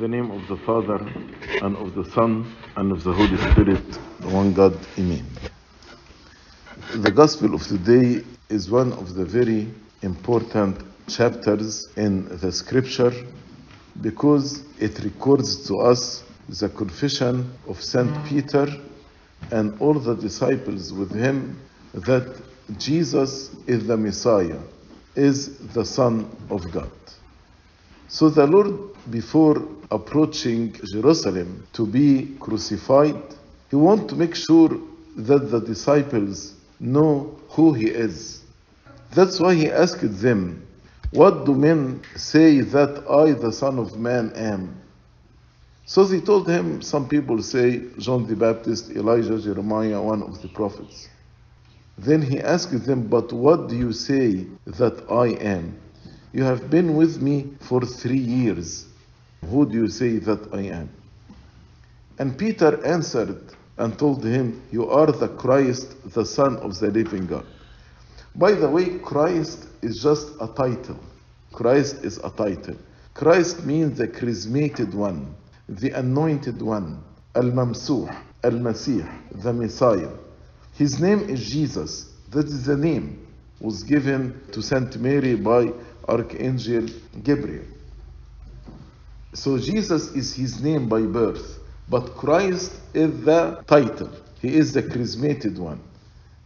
the name of the Father, and of the Son, and of the Holy Spirit, the one God. Amen. The Gospel of today is one of the very important chapters in the Scripture because it records to us the confession of Saint Peter and all the disciples with him that Jesus is the Messiah, is the Son of God. So the Lord, before approaching Jerusalem to be crucified, he wanted to make sure that the disciples know who he is. That's why he asked them, What do men say that I, the Son of Man, am? So they told him, Some people say John the Baptist, Elijah, Jeremiah, one of the prophets. Then he asked them, But what do you say that I am? You have been with me for three years. Who do you say that I am? And Peter answered and told him, You are the Christ, the Son of the living God. By the way, Christ is just a title. Christ is a title. Christ means the chrismated one, the anointed one, Al Mamsuh, Al Masih, the Messiah. His name is Jesus. That is the name was given to Saint Mary by Archangel Gabriel. So Jesus is his name by birth, but Christ is the title. He is the chrismated one.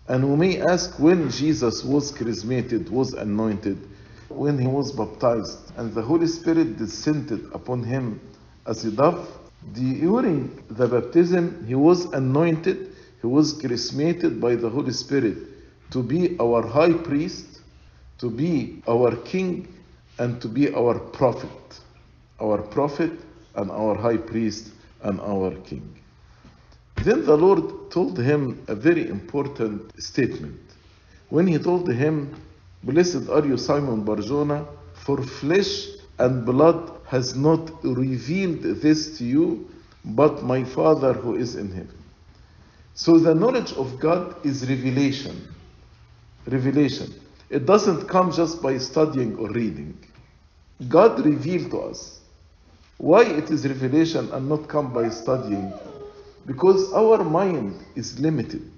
And we may ask when Jesus was chrismated, was anointed, when he was baptized, and the Holy Spirit descended upon him as a dove. During the baptism, he was anointed, he was chrismated by the Holy Spirit to be our high priest, to be our king, and to be our prophet. Our prophet and our high priest and our king. Then the Lord told him a very important statement. When he told him, Blessed are you, Simon Barjona, for flesh and blood has not revealed this to you, but my Father who is in heaven. So the knowledge of God is revelation. Revelation. It doesn't come just by studying or reading. God revealed to us. Why it is revelation and not come by studying? Because our mind is limited.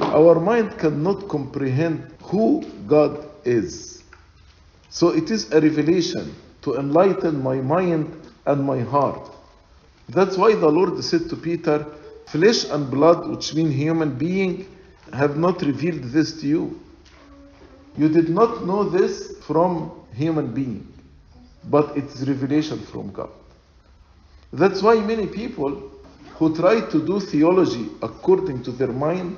Our mind cannot comprehend who God is. So it is a revelation to enlighten my mind and my heart. That's why the Lord said to Peter, Flesh and blood, which mean human being, have not revealed this to you. You did not know this from human being, but it's revelation from God. That's why many people who try to do theology according to their mind,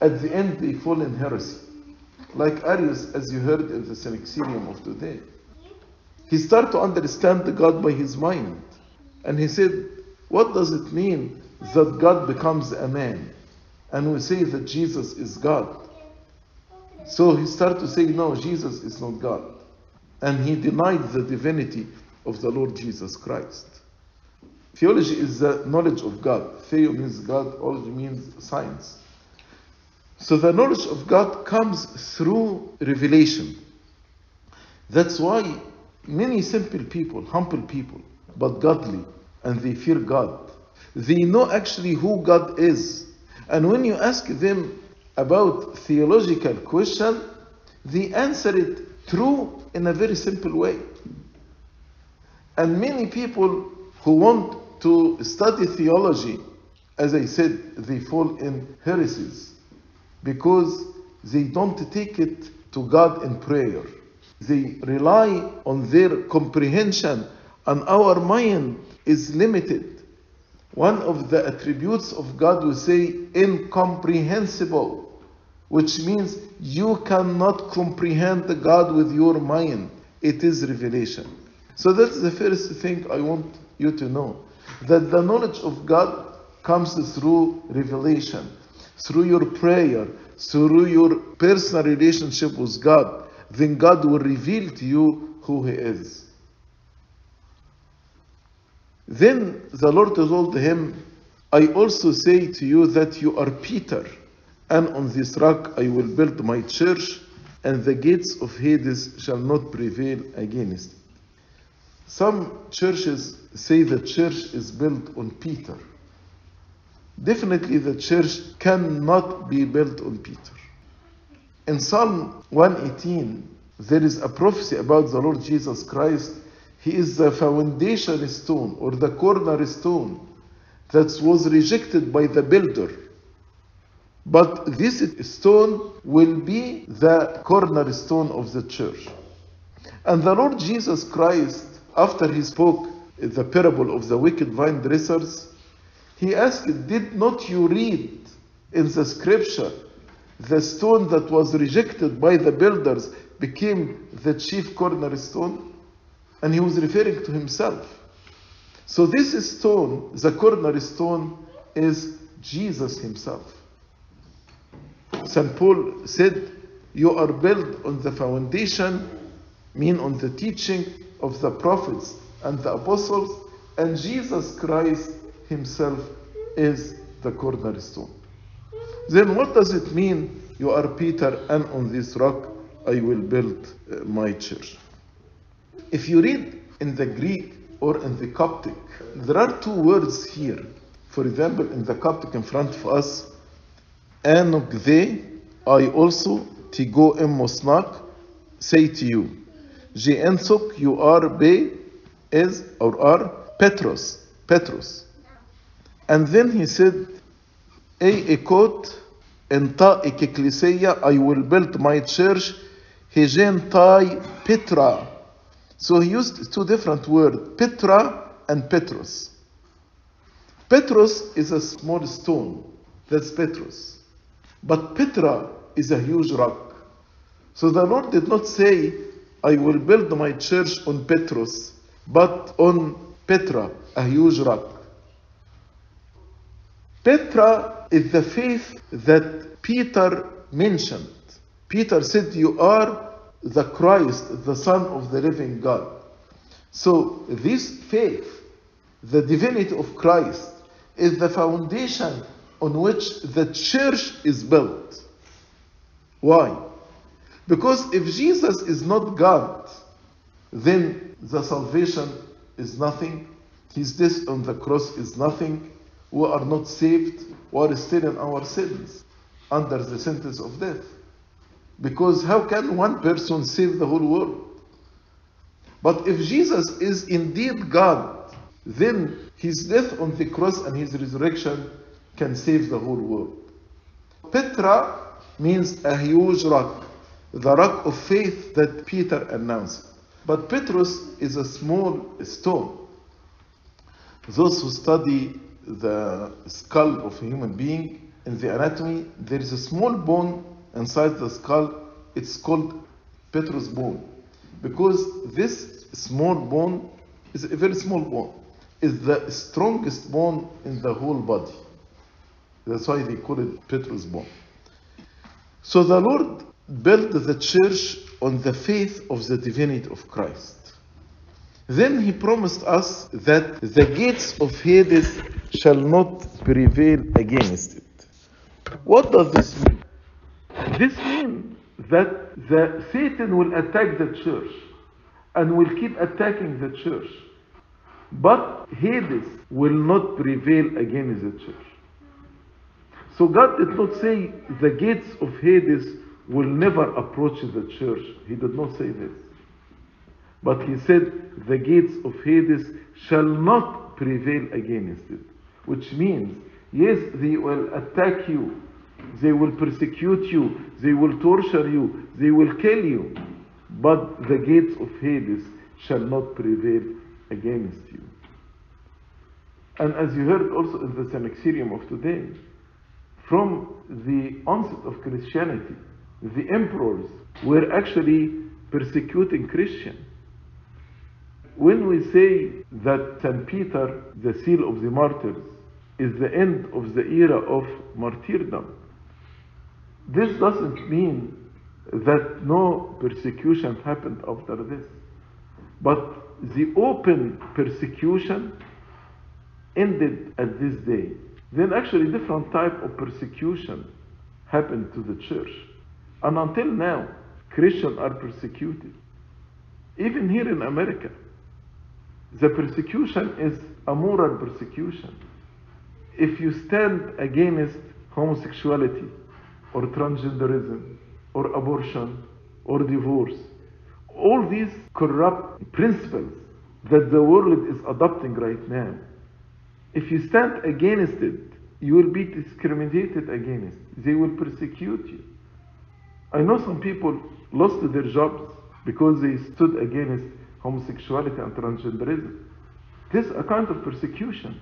at the end they fall in heresy. Like Arius, as you heard in the Synaxarium of today. He started to understand God by his mind. And he said, What does it mean that God becomes a man? And we say that Jesus is God. So he started to say, No, Jesus is not God. And he denied the divinity of the Lord Jesus Christ. Theology is the knowledge of God. Theo means God, ology means science. So the knowledge of God comes through revelation. That's why many simple people, humble people, but godly, and they fear God, they know actually who God is. And when you ask them about theological question, they answer it true in a very simple way. And many people who want to study theology, as I said, they fall in heresies because they don't take it to God in prayer. They rely on their comprehension, and our mind is limited. One of the attributes of God we say incomprehensible, which means you cannot comprehend God with your mind. It is revelation. So that's the first thing I want you to know that the knowledge of God comes through revelation, through your prayer, through your personal relationship with God. Then God will reveal to you who He is. Then the Lord told him, I also say to you that you are Peter, and on this rock I will build my church, and the gates of Hades shall not prevail against it. Some churches say the church is built on Peter. Definitely, the church cannot be built on Peter. In Psalm 118, there is a prophecy about the Lord Jesus Christ. He is the foundation stone or the cornerstone that was rejected by the builder. But this stone will be the cornerstone of the church. And the Lord Jesus Christ, after he spoke the parable of the wicked vine dressers, he asked, Did not you read in the scripture the stone that was rejected by the builders became the chief cornerstone? And he was referring to himself. So, this stone, the cornerstone, is Jesus himself. St. Paul said, You are built on the foundation, mean on the teaching of the prophets and the apostles, and Jesus Christ himself is the cornerstone. Then what does it mean? You are Peter, and on this rock I will build uh, my church. If you read in the Greek or in the Coptic, there are two words here. For example, in the Coptic in front of us, Enoch they, I also, Tigo emosnak, say to you. Je ensok, you are be, is, or are, Petros, Petros. And then he said, Ei ekot, enta ekeklesia, I will build my church, Hejen tai Petra. So he used two different words, Petra and Petros. Petros is a small stone, that's Petros. But Petra is a huge rock. So the Lord did not say, I will build my church on Petros, but on Petra, a huge rock. Petra is the faith that Peter mentioned. Peter said, You are the Christ, the Son of the living God. So, this faith, the divinity of Christ, is the foundation on which the church is built. Why? Because if Jesus is not God, then the salvation is nothing. His death on the cross is nothing. We are not saved. We are still in our sins under the sentence of death. Because how can one person save the whole world? But if Jesus is indeed God, then his death on the cross and his resurrection can save the whole world. Petra means a huge rock, the rock of faith that Peter announced. But Petrus is a small stone. Those who study the skull of a human being in the anatomy, there is a small bone inside the skull. It's called petrous bone. Because this small bone is a very small bone, is the strongest bone in the whole body. That's why they call it petrous bone. So the Lord built the church on the faith of the divinity of Christ. Then he promised us that the gates of Hades shall not prevail against it. What does this mean? This means that the Satan will attack the church and will keep attacking the church. But Hades will not prevail against the church. So God did not say the gates of Hades will never approach the church. He did not say this. But he said the gates of Hades shall not prevail against it. Which means, yes, they will attack you, they will persecute you, they will torture you, they will kill you. But the gates of Hades shall not prevail against you. And as you heard also in the Synaxarium of today, from the onset of Christianity, the emperors were actually persecuting Christians. When we say that St. Peter, the seal of the martyrs, is the end of the era of martyrdom, this doesn't mean that no persecution happened after this. But the open persecution ended at this day. Then actually different type of persecution happened to the church. And until now, Christians are persecuted. Even here in America. The persecution is a moral persecution. If you stand against homosexuality or transgenderism or abortion or divorce, all these corrupt principles that the world is adopting right now, if you stand against it, you will be discriminated against. They will persecute you. I know some people lost their jobs because they stood against homosexuality and transgenderism. This is a kind of persecution.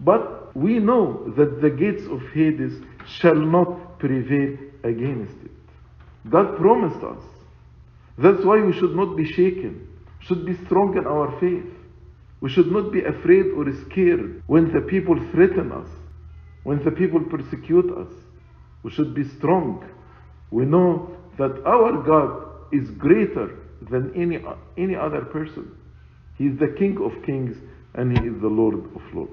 But we know that the gates of Hades shall not prevail against it. God promised us. That's why we should not be shaken, should be strong in our faith. We should not be afraid or scared when the people threaten us, when the people persecute us. We should be strong. We know that our God is greater than any, any other person. He is the King of kings and He is the Lord of lords.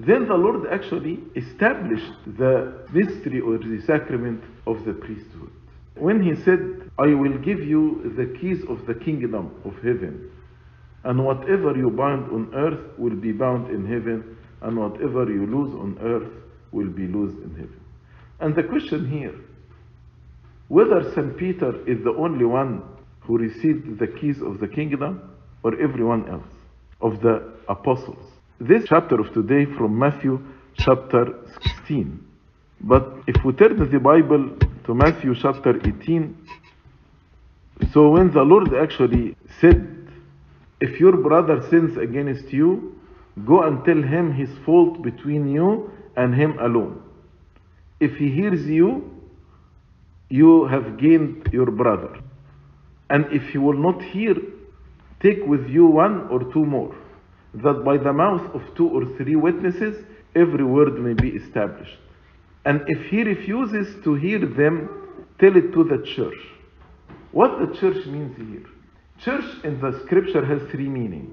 Then the Lord actually established the mystery or the sacrament of the priesthood. When He said, I will give you the keys of the kingdom of heaven, and whatever you bind on earth will be bound in heaven, and whatever you lose on earth will be loosed in heaven. And the question here, whether St. Peter is the only one who received the keys of the kingdom or everyone else of the apostles. This chapter of today from Matthew chapter 16. But if we turn the Bible to Matthew chapter 18, so when the Lord actually said, If your brother sins against you, go and tell him his fault between you and him alone. If he hears you, you have gained your brother. And if he will not hear, take with you one or two more, that by the mouth of two or three witnesses every word may be established. And if he refuses to hear them, tell it to the church. What the church means here? Church in the scripture has three meanings.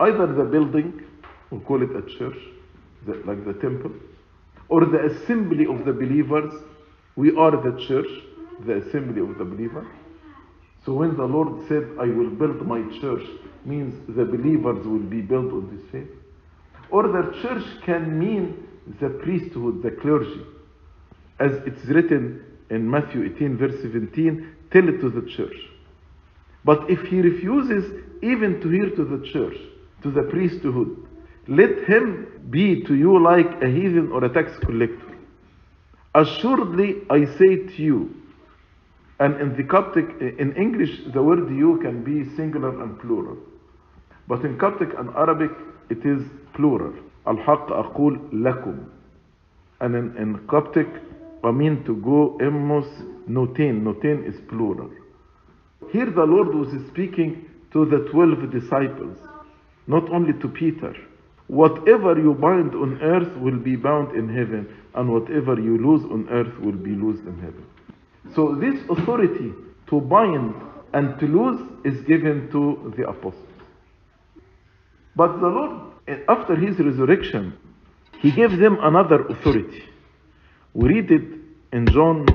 Either the building, we call it a church, like the temple, or the assembly of the believers. We are the church, the assembly of the believers. So when the Lord said, I will build my church, means the believers will be built on this faith. Or the church can mean the priesthood, the clergy. As it's written in Matthew 18, verse 17, tell it to the church. But if he refuses even to hear to the church, to the priesthood, let him be to you like a heathen or a tax collector. Assuredly, I say to you, and in the Coptic, in English, the word you can be singular and plural. But in Coptic and Arabic, it is plural. الحق أقول لكم. And in, in Coptic, I mean to go emos noten. Noten is plural. Here the Lord was speaking to the 12 disciples, not only to Peter. Whatever you bind on earth will be bound in heaven, and whatever you lose on earth will be loosed in heaven. So this authority to bind and to lose is given to the apostles. But the Lord, after his resurrection, he gave them another authority. We read it in John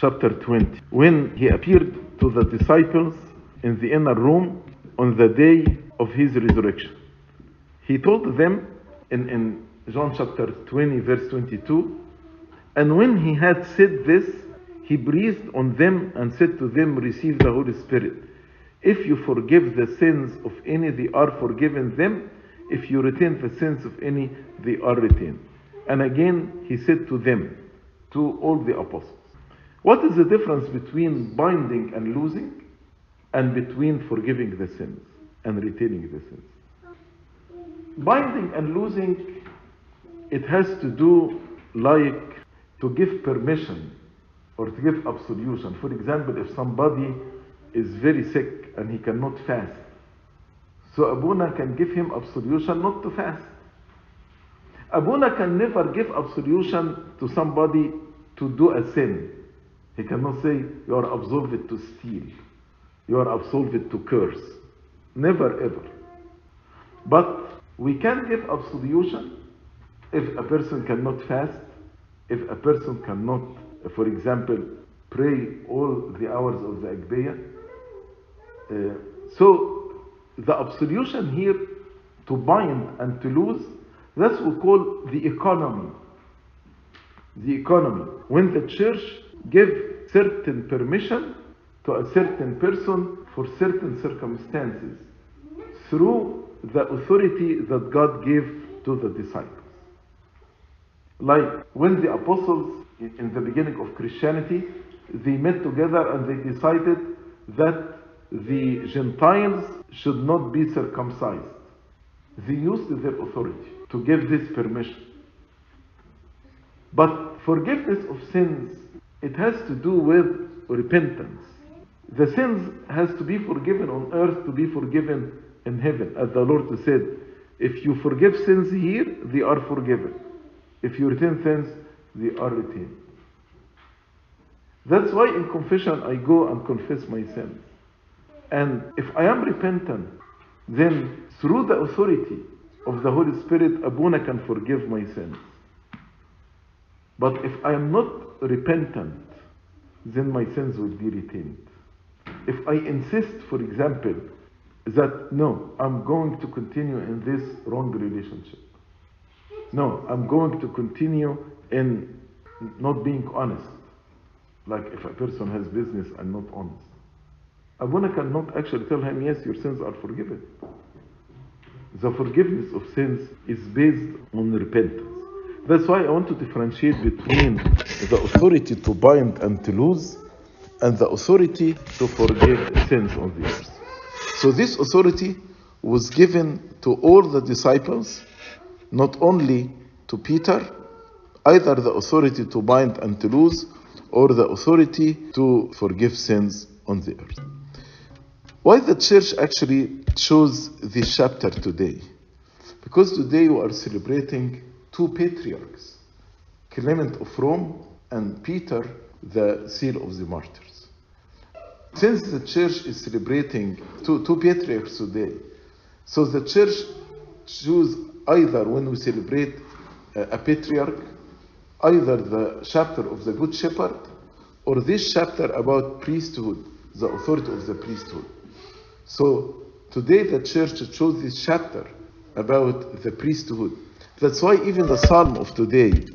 chapter 20, when he appeared to the disciples in the inner room on the day of his resurrection. He told them in, in John chapter 20, verse 22, and when he had said this, he breathed on them and said to them, Receive the Holy Spirit. If you forgive the sins of any, they are forgiven them. If you retain the sins of any, they are retained. And again, he said to them, to all the apostles, What is the difference between binding and losing, and between forgiving the sins and retaining the sins? Binding and losing, it has to do like to give permission or to give absolution. For example, if somebody is very sick and he cannot fast, so Abuna can give him absolution not to fast. Abuna can never give absolution to somebody to do a sin. He cannot say, You are absolved to steal, you are absolved to curse. Never ever. But we can give absolution if a person cannot fast, if a person cannot for example, pray all the hours of the Agbeya. Uh, So the absolution here to bind and to lose, that's what we call the economy. The economy. When the church give certain permission to a certain person for certain circumstances through the authority that God gave to the disciples. Like when the apostles in the beginning of Christianity, they met together and they decided that the Gentiles should not be circumcised. They used their authority to give this permission. But forgiveness of sins, it has to do with repentance. The sins has to be forgiven on earth to be forgiven in heaven. As the Lord said, if you forgive sins here, they are forgiven. If you retain sins, they are retained. That's why in confession I go and confess my sins. And if I am repentant, then through the authority of the Holy Spirit, Abuna can forgive my sins. But if I am not repentant, then my sins will be retained. If I insist, for example, that no, I'm going to continue in this wrong relationship. No, I'm going to continue in not being honest. Like if a person has business and not honest. Abuna cannot actually tell him, yes, your sins are forgiven. The forgiveness of sins is based on repentance. That's why I want to differentiate between the authority to bind and to lose and the authority to forgive sins on the earth. So this authority was given to all the disciples, not only to Peter, either the authority to bind and to lose, or the authority to forgive sins on the earth. Why the church actually chose this chapter today? Because today we are celebrating two patriarchs, Clement of Rome and Peter, the seal of the martyrs. Since the church is celebrating two, two patriarchs today, so the church choose either when we celebrate a, a patriarch, either the chapter of the Good Shepherd or this chapter about priesthood, the authority of the priesthood. So today the church chose this chapter about the priesthood. That's why even the psalm of today,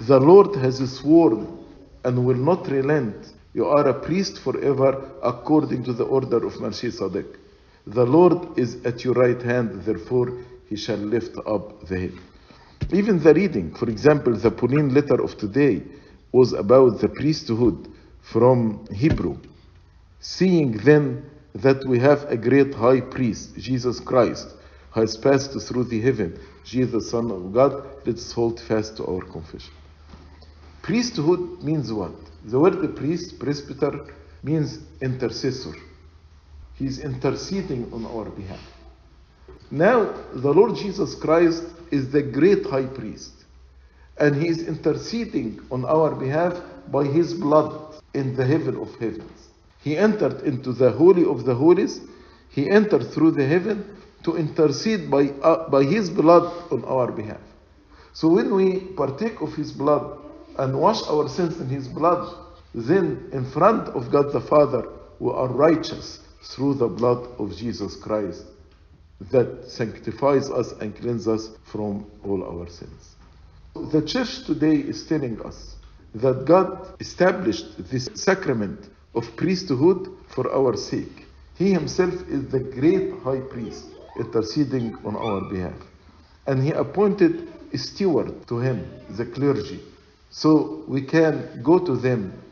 the Lord has sworn and will not relent. You are a priest forever according to the order of Melchizedek. The Lord is at your right hand, therefore he shall lift up the head. Even the reading, for example, the Pauline letter of today was about the priesthood from Hebrew. Seeing then that we have a great high priest, Jesus Christ, has passed through the heaven, Jesus, Son of God, let us hold fast to our confession. Priesthood means what? The word priest, presbyter, means intercessor. He's interceding on our behalf. Now, the Lord Jesus Christ is the great high priest, and he is interceding on our behalf by his blood in the heaven of heavens. He entered into the Holy of the Holies, he entered through the heaven to intercede by, uh, by his blood on our behalf. So when we partake of his blood and wash our sins in his blood, then in front of God the Father, we are righteous through the blood of Jesus Christ that sanctifies us and cleanses us from all our sins. The church today is telling us that God established this sacrament of priesthood for our sake. He himself is the great high priest interceding on our behalf. And he appointed a steward to him, the clergy. So we can go to them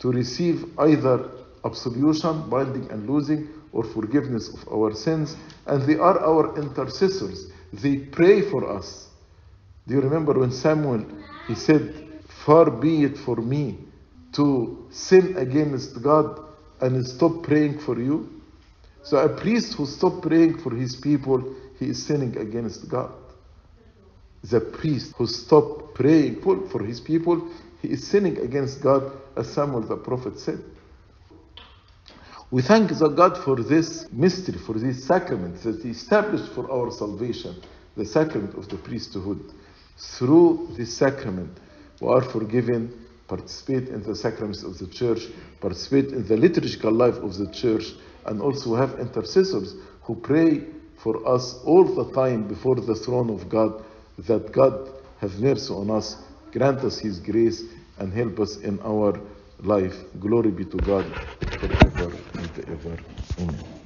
to receive either absolution, binding and losing, or forgiveness of our sins. And they are our intercessors. They pray for us. Do you remember when Samuel he said, Far be it for me to sin against God and stop praying for you? So a priest who stops praying for his people, he is sinning against God. The priest who stops praying for his people, he is sinning against God, as Samuel the prophet said. We thank the God for this mystery, for this sacrament that He established for our salvation, the sacrament of the priesthood. Through this sacrament, we are forgiven, participate in the sacraments of the church, participate in the liturgical life of the church, and also have intercessors who pray for us all the time before the throne of God, that God have mercy on us, grant us His grace, and help us in our life. Glory be to God forever and ever. Amen.